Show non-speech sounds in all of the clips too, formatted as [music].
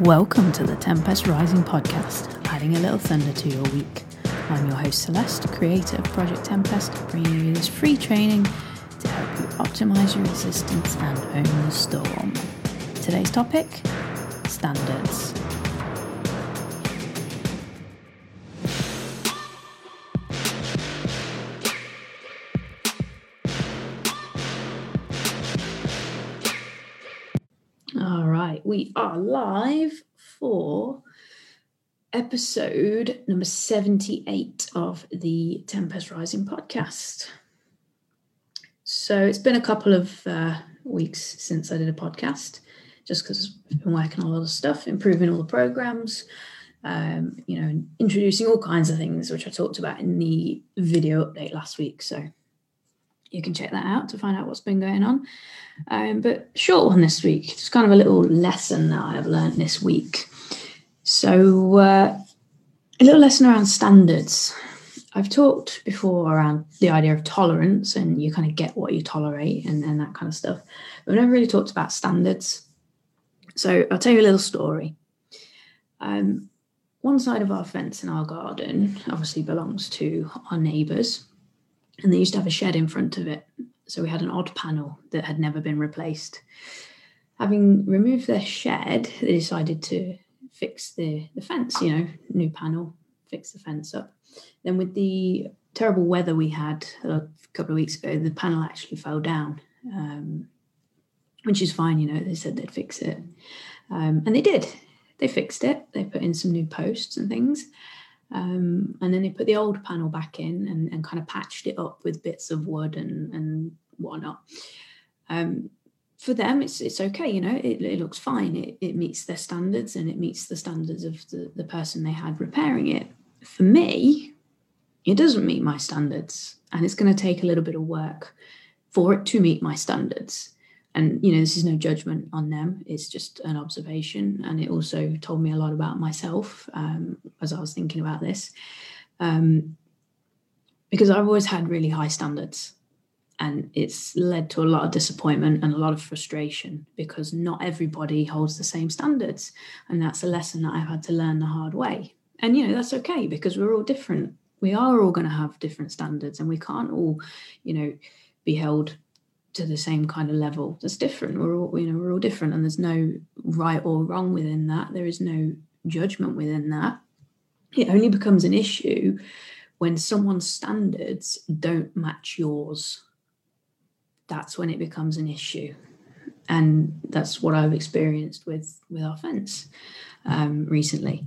Welcome to the Tempest Rising podcast, adding a little thunder to your week. I'm your host Celeste, creator of Project Tempest, bringing you this free training to help you optimize your resistance and own the storm. Today's topic standards. All right, we are live for episode number 78 of the Tempest Rising podcast. So it's been a couple of uh, weeks since I did a podcast, just because I've been working on a lot of stuff, improving all the programs, um, you know, introducing all kinds of things, which I talked about in the video update last week. So you can check that out to find out what's been going on. Um, but short one this week, just kind of a little lesson that I've learned this week. So, uh, a little lesson around standards. I've talked before around the idea of tolerance and you kind of get what you tolerate and, and that kind of stuff. But I've never really talked about standards. So, I'll tell you a little story. Um, one side of our fence in our garden obviously belongs to our neighbours and they used to have a shed in front of it. So we had an odd panel that had never been replaced. Having removed their shed, they decided to fix the, the fence, you know, new panel, fix the fence up. Then, with the terrible weather we had a couple of weeks ago, the panel actually fell down, um, which is fine, you know, they said they'd fix it. Um, and they did. They fixed it, they put in some new posts and things. Um, and then they put the old panel back in and, and, kind of patched it up with bits of wood and, and whatnot. Um, for them, it's it's okay, you know, it, it looks fine. It, it meets their standards and it meets the standards of the, the person they had repairing it. For me, it doesn't meet my standards and it's going to take a little bit of work for it to meet my standards and you know this is no judgment on them. It's just an observation. And it also told me a lot about myself um, as i was thinking about this. Um, because i've always had really high standards. And it's led to a lot of disappointment and a lot of frustration because not everybody holds the same standards. And that's a lesson that i've had to learn the hard way. And you know that's okay because we're all different. We are all going to have different standards and we can't all you know be held to the same kind of level. That's different. We're all, you know, we're all different, and there's no right or wrong within that. There is no judgment within that. It only becomes an issue when someone's standards don't match yours. That's when it becomes an issue, and that's what I've experienced with with our fence um, recently.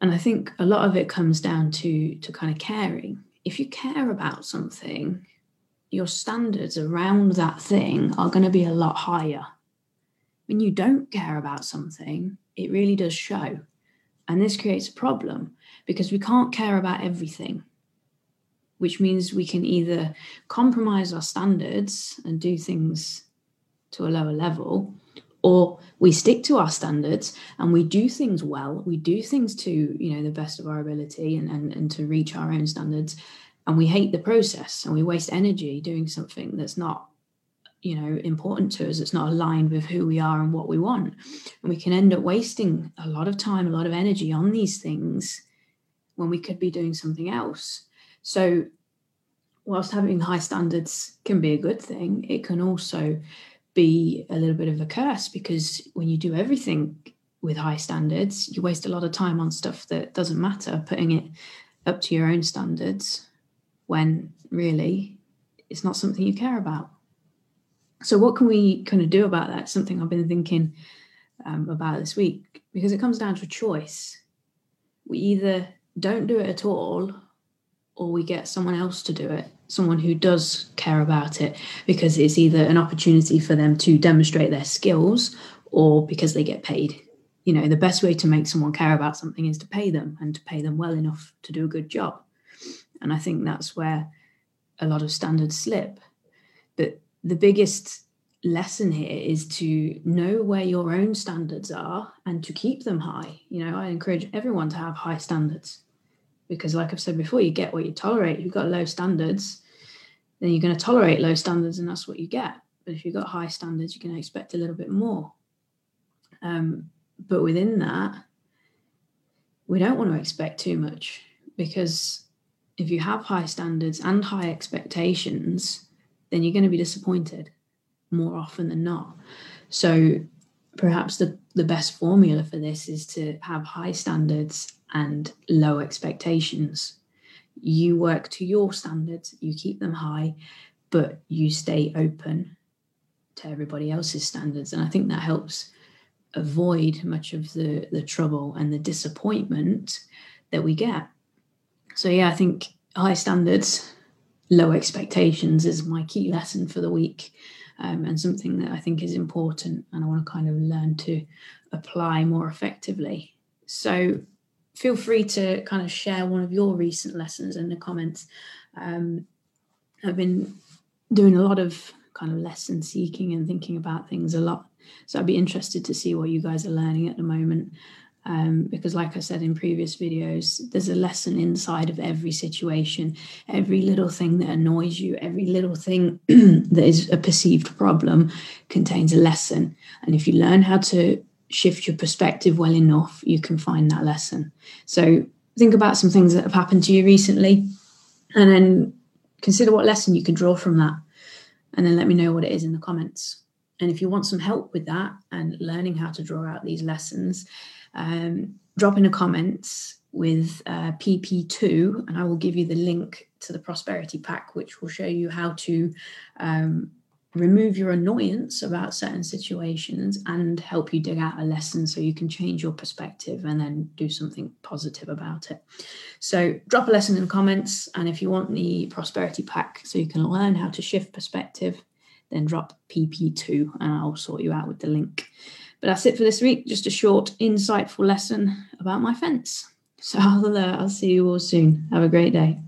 And I think a lot of it comes down to to kind of caring. If you care about something, your standards around that thing are going to be a lot higher. When you don't care about something, it really does show. And this creates a problem because we can't care about everything, which means we can either compromise our standards and do things to a lower level, or we stick to our standards and we do things well we do things to you know the best of our ability and, and, and to reach our own standards and we hate the process and we waste energy doing something that's not you know important to us it's not aligned with who we are and what we want. And we can end up wasting a lot of time a lot of energy on these things when we could be doing something else. So whilst having high standards can be a good thing it can also be a little bit of a curse because when you do everything with high standards you waste a lot of time on stuff that doesn't matter putting it up to your own standards when really it's not something you care about. So, what can we kind of do about that? Something I've been thinking um, about this week because it comes down to a choice. We either don't do it at all or we get someone else to do it, someone who does care about it, because it's either an opportunity for them to demonstrate their skills or because they get paid. You know, the best way to make someone care about something is to pay them and to pay them well enough to do a good job. And I think that's where a lot of standards slip. But the biggest lesson here is to know where your own standards are and to keep them high. You know, I encourage everyone to have high standards because, like I've said before, you get what you tolerate. You've got low standards, then you're going to tolerate low standards and that's what you get. But if you've got high standards, you can expect a little bit more. Um, but within that, we don't want to expect too much because if you have high standards and high expectations, then you're going to be disappointed more often than not. So perhaps the, the best formula for this is to have high standards and low expectations. You work to your standards, you keep them high, but you stay open to everybody else's standards. And I think that helps avoid much of the, the trouble and the disappointment that we get. So, yeah, I think high standards, low expectations is my key lesson for the week um, and something that I think is important and I want to kind of learn to apply more effectively. So, feel free to kind of share one of your recent lessons in the comments. Um, I've been doing a lot of kind of lesson seeking and thinking about things a lot. So I'd be interested to see what you guys are learning at the moment. Um, because, like I said in previous videos, there's a lesson inside of every situation. Every little thing that annoys you, every little thing [clears throat] that is a perceived problem contains a lesson. And if you learn how to shift your perspective well enough, you can find that lesson. So, think about some things that have happened to you recently and then consider what lesson you can draw from that and then let me know what it is in the comments. And if you want some help with that and learning how to draw out these lessons, um, drop in the comments with uh, PP2, and I will give you the link to the prosperity pack, which will show you how to um, remove your annoyance about certain situations and help you dig out a lesson so you can change your perspective and then do something positive about it. So, drop a lesson in the comments. And if you want the prosperity pack so you can learn how to shift perspective, then drop PP2 and I'll sort you out with the link. But that's it for this week. Just a short, insightful lesson about my fence. So, I'll, uh, I'll see you all soon. Have a great day.